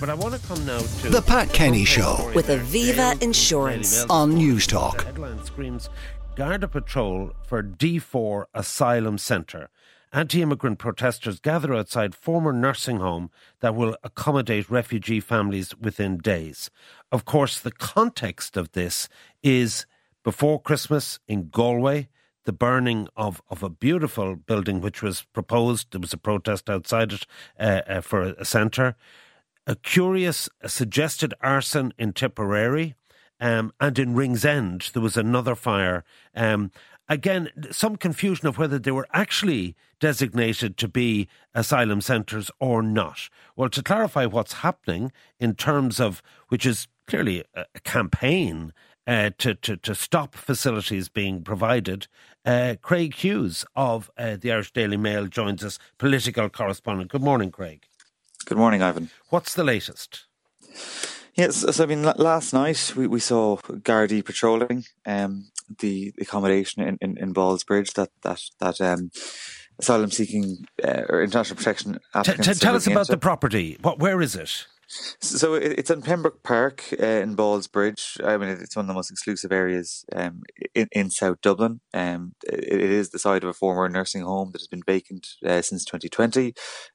But I want to come now to The Pat Kenny Show with Aviva Insurance on Newstalk. The headline screams Garda Patrol for D4 Asylum Centre. Anti immigrant protesters gather outside former nursing home that will accommodate refugee families within days. Of course, the context of this is before Christmas in Galway, the burning of, of a beautiful building which was proposed. There was a protest outside it uh, uh, for a, a centre. A curious suggested arson in Tipperary. Um, and in Ringsend, there was another fire. Um, again, some confusion of whether they were actually designated to be asylum centres or not. Well, to clarify what's happening in terms of, which is clearly a, campaign uh, to, to, to stop facilities being provided, uh, Craig Hughes of uh, the Irish Daily Mail joins us, political correspondent. Good morning, Craig. Good morning, Ivan. What's the latest? Yes, so I mean, last night we, we saw Gardaí patrolling um, the accommodation in, in, in Ballsbridge that that that um, asylum seeking uh, or international protection applicants. T- t- tell us about into. the property. What? Where is it? So it's in Pembroke Park uh, in Ballsbridge. I mean, it's one of the most exclusive areas um, in, in South Dublin. Um, it, it is the site of a former nursing home that has been vacant uh, since 2020.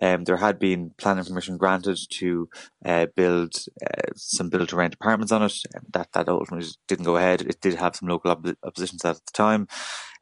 Um, there had been planning permission granted to uh, build uh, some build to rent apartments on it. That that ultimately didn't go ahead. It did have some local op- opposition to that at the time.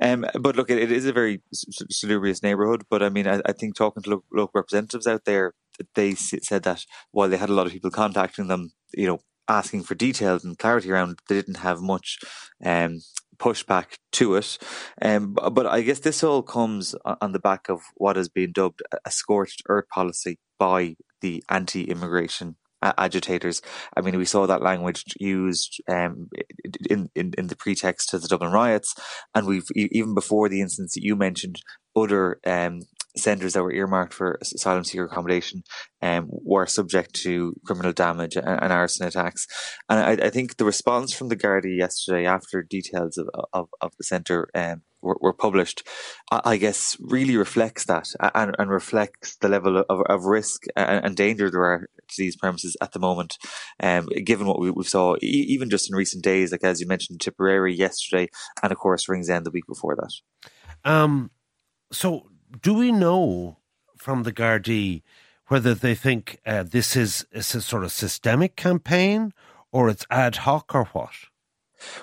Um, but look, it, it is a very salubrious neighbourhood. But I mean, I, I think talking to lo- local representatives out there, they said that while they had a lot of people contacting them, you know, asking for details and clarity around, they didn't have much um, pushback to it. Um, but I guess this all comes on the back of what has been dubbed a scorched earth policy by the anti-immigration agitators. I mean, we saw that language used um, in, in in the pretext to the Dublin riots, and we've even before the incidents that you mentioned, other um, centres that were earmarked for asylum seeker accommodation um, were subject to criminal damage and, and arson attacks. And I, I, think the response from the Gardaí yesterday, after details of of, of the centre um, were, were, published, I, I, guess really reflects that and, and reflects the level of, of risk and, and, danger there are to these premises at the moment. Um, given what we, we saw, e- even just in recent days, like as you mentioned, Tipperary yesterday, and of course Ringsend the week before that. Um, so do we know from the Gardaí whether they think uh, this is, is a sort of systemic campaign or it's ad hoc or what?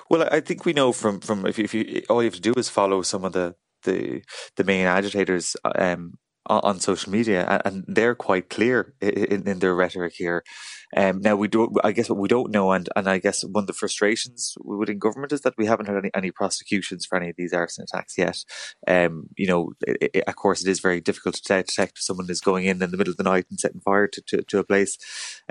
Well, I think we know from from if you, if you all you have to do is follow some of the the the main agitators um, on social media, and they're quite clear in, in their rhetoric here. Um, now we don't. I guess what we don't know, and, and I guess one of the frustrations within government is that we haven't had any, any prosecutions for any of these arson attacks yet. Um, you know, it, it, of course, it is very difficult to detect if someone is going in in the middle of the night and setting fire to, to, to a place.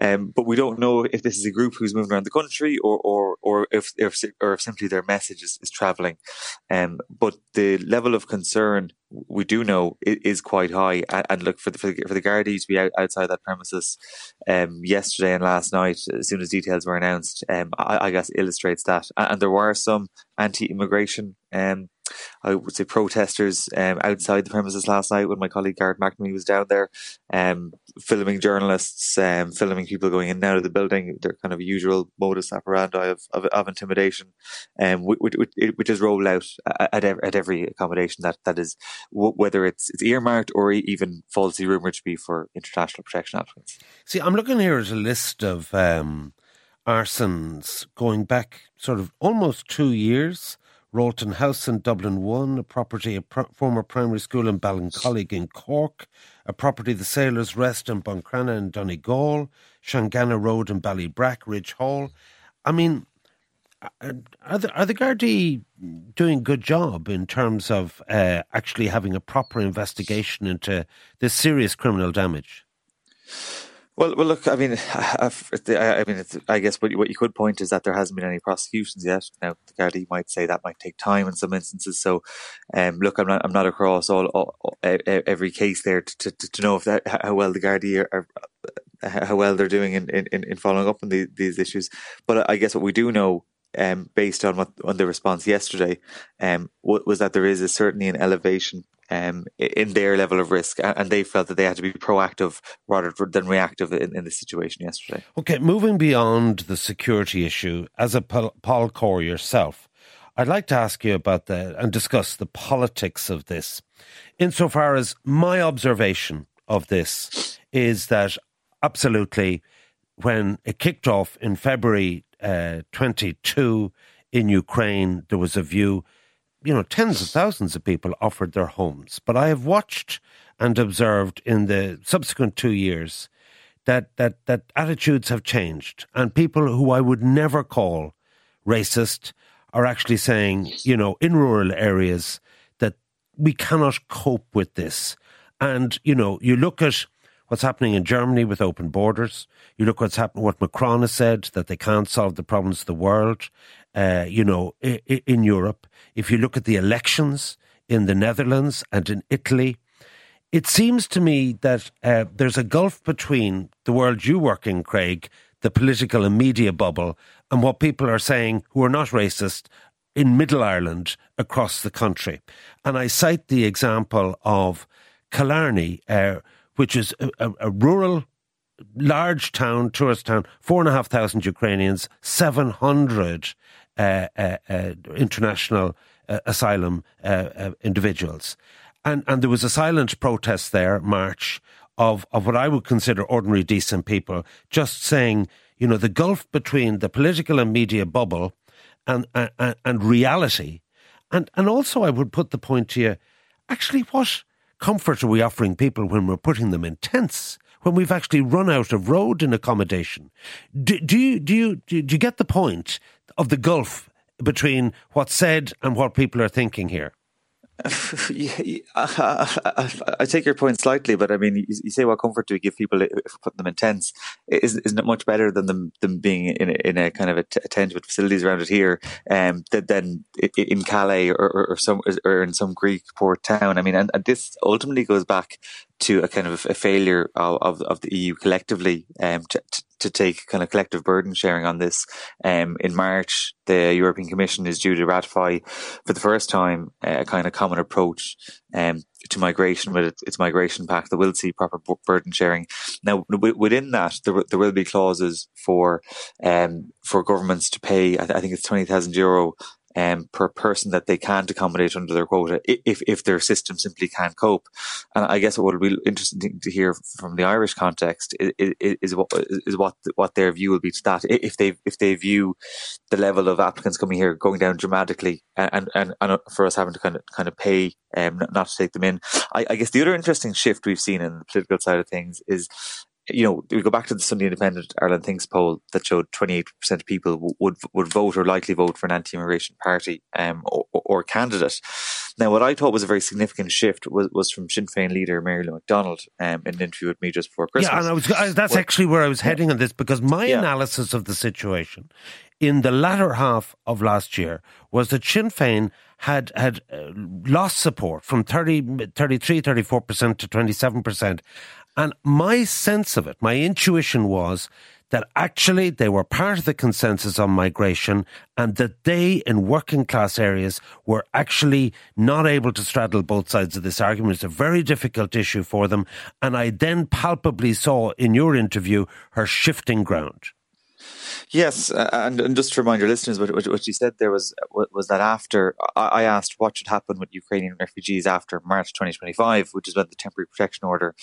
Um, but we don't know if this is a group who's moving around the country or or or if, if or if simply their message is, is traveling. Um, but the level of concern we do know is quite high. And, look for the for the, Gardaí to be out, outside that premises um, yesterday and last night, as soon as details were announced, um, I, I, guess illustrates that. And there were some anti-immigration um, I would say protesters um, outside the premises last night when my colleague Garrett McNamee was down there, um, filming journalists, um, filming people going in and out of the building. Their kind of usual modus operandi of, of, of intimidation, um, which, which, is rolled out at, at every accommodation that that is whether it's it's earmarked or even falsely rumored to be for international protection applicants. See, I'm looking here at a list of um, arsons going back sort of almost two years. Rolton House in Dublin 1, a property, a former primary school in Ballincollig in Cork, a property, the Sailors Rest in Buncrana in Donegal, Shanganagh Road in Ballybrack, Ridge Hall. I mean, are the, are the Gardaí doing a good job in terms of uh, actually having a proper investigation into this serious criminal damage? Well, well, look. I mean, I, mean, I guess what you, what you could point is that there hasn't been any prosecutions yet. Now, the Gardaí might say that might take time in some instances. So, um, look, I'm not, I'm not across all, all every case there to, to, to know if that how well the Gardaí are, are how well they're doing in, in, in following up on the, these issues. But I guess what we do know um, based on what on the response yesterday, um, was that there is a, certainly an elevation um, in their level of risk, and they felt that they had to be proactive rather than reactive in, in the situation yesterday. Okay, moving beyond the security issue, as a pol corr yourself, I'd like to ask you about the and discuss the politics of this, insofar as my observation of this is that absolutely, when it kicked off in February uh, 22 in Ukraine, there was a view you know, tens of thousands of people offered their homes. But I have watched and observed in the subsequent two years that, that, that attitudes have changed. And people who I would never call racist are actually saying, you know, in rural areas that we cannot cope with this. And, you know, you look at what's happening in Germany with open borders. You look what's happening, what Macron has said, that they can't solve the problems of the world uh, you know, in, Europe. If you look at the elections in the Netherlands and in Italy, it seems to me that uh, there's a gulf between the world you work in, Craig, the political and media bubble, and what people are saying who are not racist in Middle Ireland across the country. And I cite the example of Killarney, uh, which is a, a rural large town, tourist town, four and a half thousand Ukrainians, 700 uh, uh, uh, international asylum individuals. And, and there was a silent protest there, March, of, of what I would consider ordinary decent people, just saying, you know, the gulf between the political and media bubble and, and, and reality. And, and also, I would put the point to you actually, what comfort are we offering people when we're putting them in tents? When we've actually run out of road and accommodation, do, do you do you do you get the point of the gulf between what's said and what people are thinking here? I take your point slightly, but I mean, you say what comfort do we give people if we put them in tents? Isn't, isn't it much better than them, them being in a, in a kind of a tent with facilities around it here, um, than in Calais or, or, or, some or in some Greek port town? I mean, and, and this ultimately goes back to a kind of a failure of, of, of the EU collectively um, to, to take kind of collective burden sharing on this. Um, in March, the European Commission is due to ratify for the first time a kind of common approach um, to migration with its migration pact that will see proper burden sharing. Now, within that, there, there will be clauses for um, for governments to pay. I, think it's twenty thousand euro um, per person that they can't accommodate under their quota if, if their system simply can't cope. And I guess what would be interesting to hear from the Irish context is, is, what is what what their view will be to that. If they if they view the level of applicants coming here going down dramatically, and and, and for us having to kind of kind of pay um, not to take them in. I, I guess the other interesting shift we've seen in the political side of things is you know, we go back to the Sunday Independent Ireland Thinks poll that showed 28% of people would would vote or likely vote for an anti-immigration party um, or, or, candidate. Now, what I thought was a very significant shift was, was from Sinn Féin leader Mary Lou McDonald um, in an interview with me just before Christmas. Yeah, and I was I, that's actually where I was heading on this because my yeah. analysis of the situation in the latter half of last year was that Sinn Féin had had uh, lost support from 30, 33, 34% to 27%. And my sense of it, my intuition was that actually they were part of the consensus on migration and that they in working class areas were actually not able to straddle both sides of this argument. It's a very difficult issue for them. And I then palpably saw in your interview her shifting ground. Yes, and, and just to remind your listeners, what, what you said there was was that after I asked what should happen with Ukrainian refugees after March 2025, which is when the temporary protection order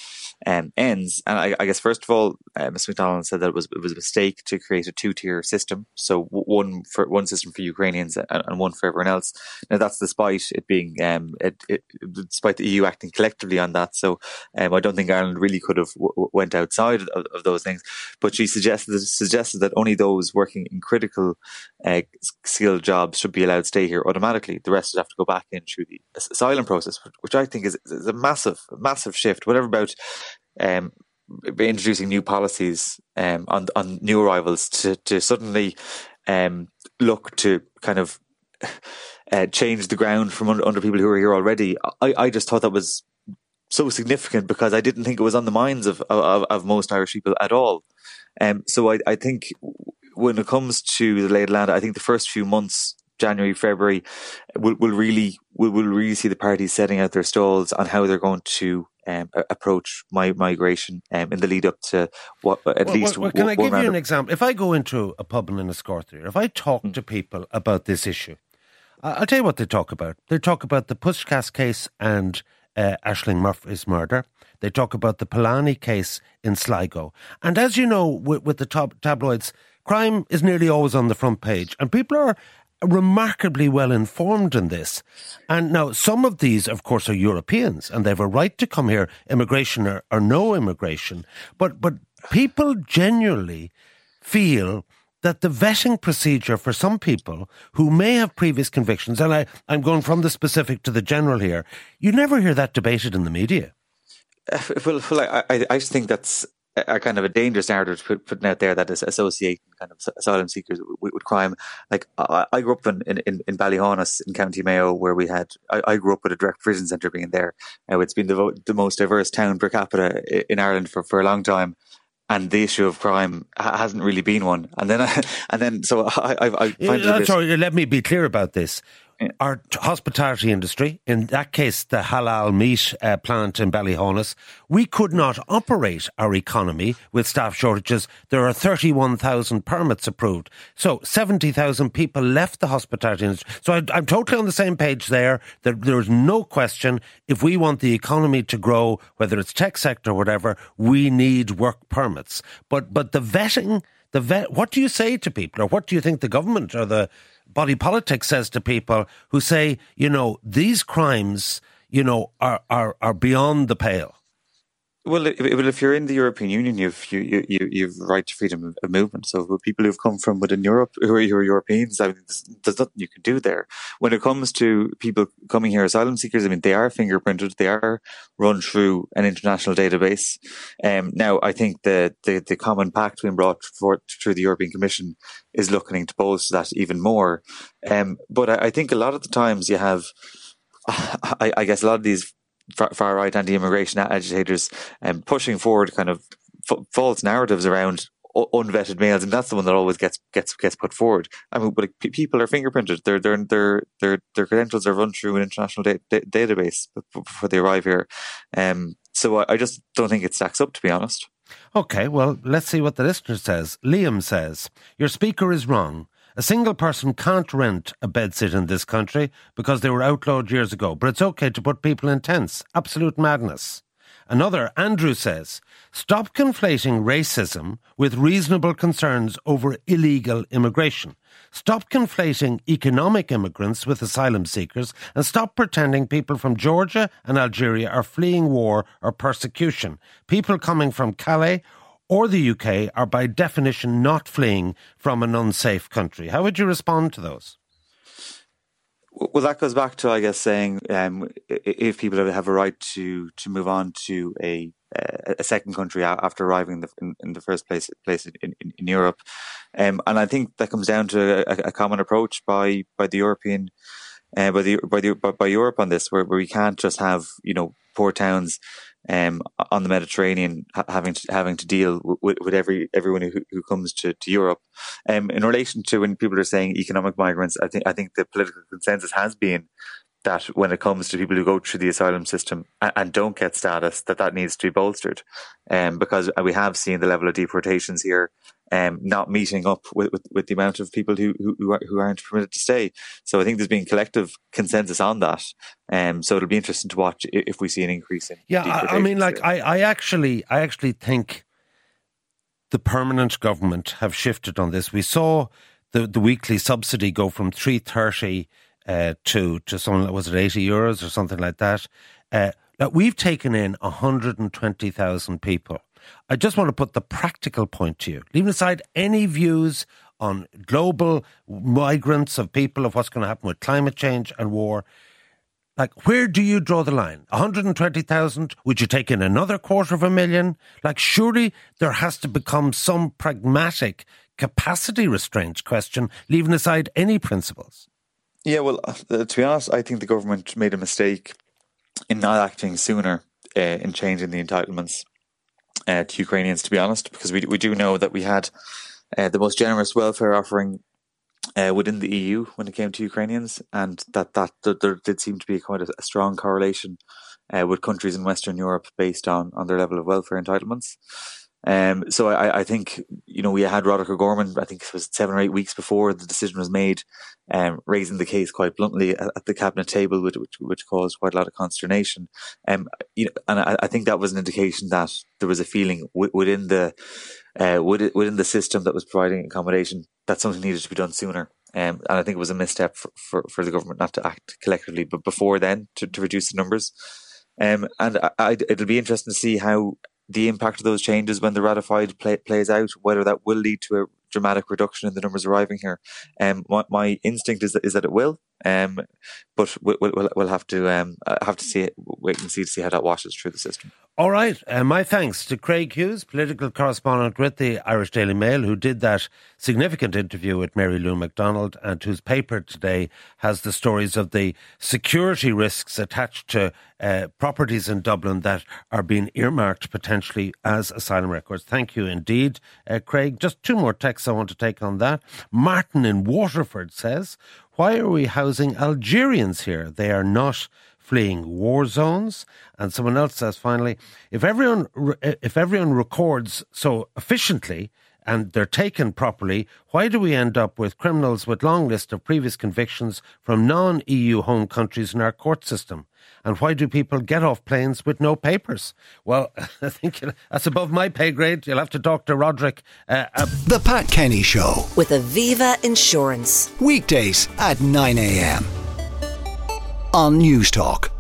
um, ends. And I, I, guess first of all, uh, Ms. McDonald said that it was it was a mistake to create a two tier system, so one for one system for Ukrainians and, and, one for everyone else. Now that's despite it being um, it, it, despite the EU acting collectively on that. So um, I don't think Ireland really could have w- went outside of, of, those things. But she suggested suggested that only those those working in critical uh, skilled jobs should be allowed to stay here automatically. The rest would have to go back in through the asylum process, which I think is, is a massive, massive shift. Whatever about um, introducing new policies um, on on new arrivals to to suddenly um, look to kind of uh, change the ground from under, under, people who are here already. I, I just thought that was so significant because I didn't think it was on the minds of of, of most Irish people at all. Um, so I, I think when it comes to the lay of land, I think the first few months January, February, we'll, we'll really we'll, we'll really see the parties setting out their stalls on how they're going to um, approach my migration um, in the lead up to what at well, least. Well, can I give you an example? If I go into a pub in a Enniscorthy, if I talk mm. to people about this issue, I'll tell you what they talk about. They talk about the Puska's case and uh, Ashling Murphy's murder. They talk about the Palani case in Sligo. And as you know, with, with the top tabloids, crime is nearly always on the front page. And people are remarkably well informed in this. And now, some of these, of course, are Europeans and they have a right to come here, immigration or, or no immigration. But, but people genuinely feel that the vetting procedure for some people who may have previous convictions, and I, I'm going from the specific to the general here, you never hear that debated in the media. Uh, well, well I, I think that's a kind of a dangerous narrative put, putting out there that is associating kind of asylum seekers with, with crime. Like I, I, grew up in, in, in Ballyhaunis in County Mayo, where we had I, I, grew up with a direct provision centre being there. Now it's been the, the most diverse town per capita in Ireland for, for a long time, and the issue of crime hasn't really been one. And then, I, and then, so I, I, I find yeah, sorry, let me be clear about this our hospitality industry, in that case, the halal meat uh, plant in Ballyhaunis, we could not operate our economy with staff shortages. There are 31,000 permits approved. So 70,000 people left the hospitality industry. So I, am totally on the same page there. That there is no question if we want the economy to grow, whether it's tech sector or whatever, we need work permits. But, but the vetting, the vet, what do you say to people or what do you think the government or the body politic says to people who say, you know, these crimes, you know, are, are, are beyond the pale. Well, if, if you're in the European Union, you've you you you've right to freedom of movement. So people who've come from within Europe, who are, who are Europeans, I mean, there's, there's, nothing you can do there. When it comes to people coming here, asylum seekers, I mean, they are fingerprinted, they are run through an international database. Um, now, I think the, the the common pact being brought forth through the European Commission is looking to bolster that even more. Um, but I, I think a lot of the times you have. I, I guess a lot of these far right anti-immigration agitators um, pushing forward kind of f- false narratives around unvetted males, and that's the one that always gets gets gets put forward. I mean, but like, people are fingerprinted; their their their their their credentials are run through an international da- da- database before they arrive here. Um, so I, I just don't think it stacks up, to be honest. Okay, well, let's see what the listener says. Liam says, Your speaker is wrong. A single person can't rent a bedsit in this country because they were outlawed years ago, but it's okay to put people in tents. Absolute madness. Another, Andrew says, stop conflating racism with reasonable concerns over illegal immigration. Stop conflating economic immigrants with asylum seekers and stop pretending people from Georgia and Algeria are fleeing war or persecution. People coming from Calais or the UK are by definition not fleeing from an unsafe country. How would you respond to those? Well, that goes back to, I guess, saying um, if people have a right to to move on to a a second country after arriving in the, in, the first place place in, in, in Europe, um, and I think that comes down to a, a common approach by by the European uh, by the by the by Europe on this, where, where we can't just have you know poor towns um, on the Mediterranean, having to, having to deal with, with every everyone who, who comes to, to Europe. Um, in relation to when people are saying economic migrants, I think I think the political consensus has been that when it comes to people who go through the asylum system and, and don't get status, that that needs to be bolstered, um, because we have seen the level of deportations here um, not meeting up with, with, with, the amount of people who, who, who aren't permitted to stay. So I think there's been collective consensus on that. Um, so it'll be interesting to watch if we see an increase in. Yeah, I, I, mean, like I, I actually, I actually think the permanent government have shifted on this. We saw the the weekly subsidy go from three thirty uh, to to something that was it eighty euros or something like that. Uh, we've taken in hundred and twenty thousand people I just want to put the practical point to you, leaving aside any views on global migrants of people of what's going to happen with climate change and war. Like, where do you draw the line? 120,000? Would you take in another quarter of a million? Like, surely there has to become some pragmatic capacity restraint question, leaving aside any principles. Yeah, well, uh, to be honest, I think the government made a mistake in not acting sooner uh, in changing the entitlements uh, to Ukrainians, to be honest, because we we do know that we had uh, the most generous welfare offering uh, within the EU when it came to Ukrainians, and that, that, there did seem to be quite a, a strong correlation uh, with countries in Western Europe based on, on their level of welfare entitlements. Um, so I, I think you know we had Roderick O'Gorman. I think it was seven or eight weeks before the decision was made, um, raising the case quite bluntly at, at the cabinet table, which, which, which caused quite a lot of consternation. Um, you know, and I, I, think that was an indication that there was a feeling w- within the uh, within the system that was providing accommodation that something needed to be done sooner. Um, and I think it was a misstep for, for, for, the government not to act collectively, but before then to, to reduce the numbers. Um, and I, I, it'll be interesting to see how the impact of those changes when they're ratified play, plays out, whether that will lead to a dramatic reduction in the numbers arriving here. Um, my, my instinct is that, is that it will, um, but we'll, we'll, we'll have to um, have to see it, wait and see to see how that washes through the system. All right. Uh, my thanks to Craig Hughes, political correspondent with the Irish Daily Mail, who did that significant interview with Mary Lou McDonald and whose paper today has the stories of the security risks attached to uh, properties in Dublin that are being earmarked potentially as asylum records. Thank you indeed, uh, Craig. Just two more texts I want to take on that. Martin in Waterford says, Why are we housing Algerians here? They are not fleeing war zones. And someone else says finally, if everyone if everyone records so efficiently and they're taken properly, why do we end up with criminals with long list of previous convictions from non-EU home countries in our court system? And why do people get off planes with no papers? Well, I think that's above my pay grade. You'll have to talk to Roderick. Uh, uh, the Pat Kenny Show with Aviva Insurance weekdays at nine a.m on Newstalk.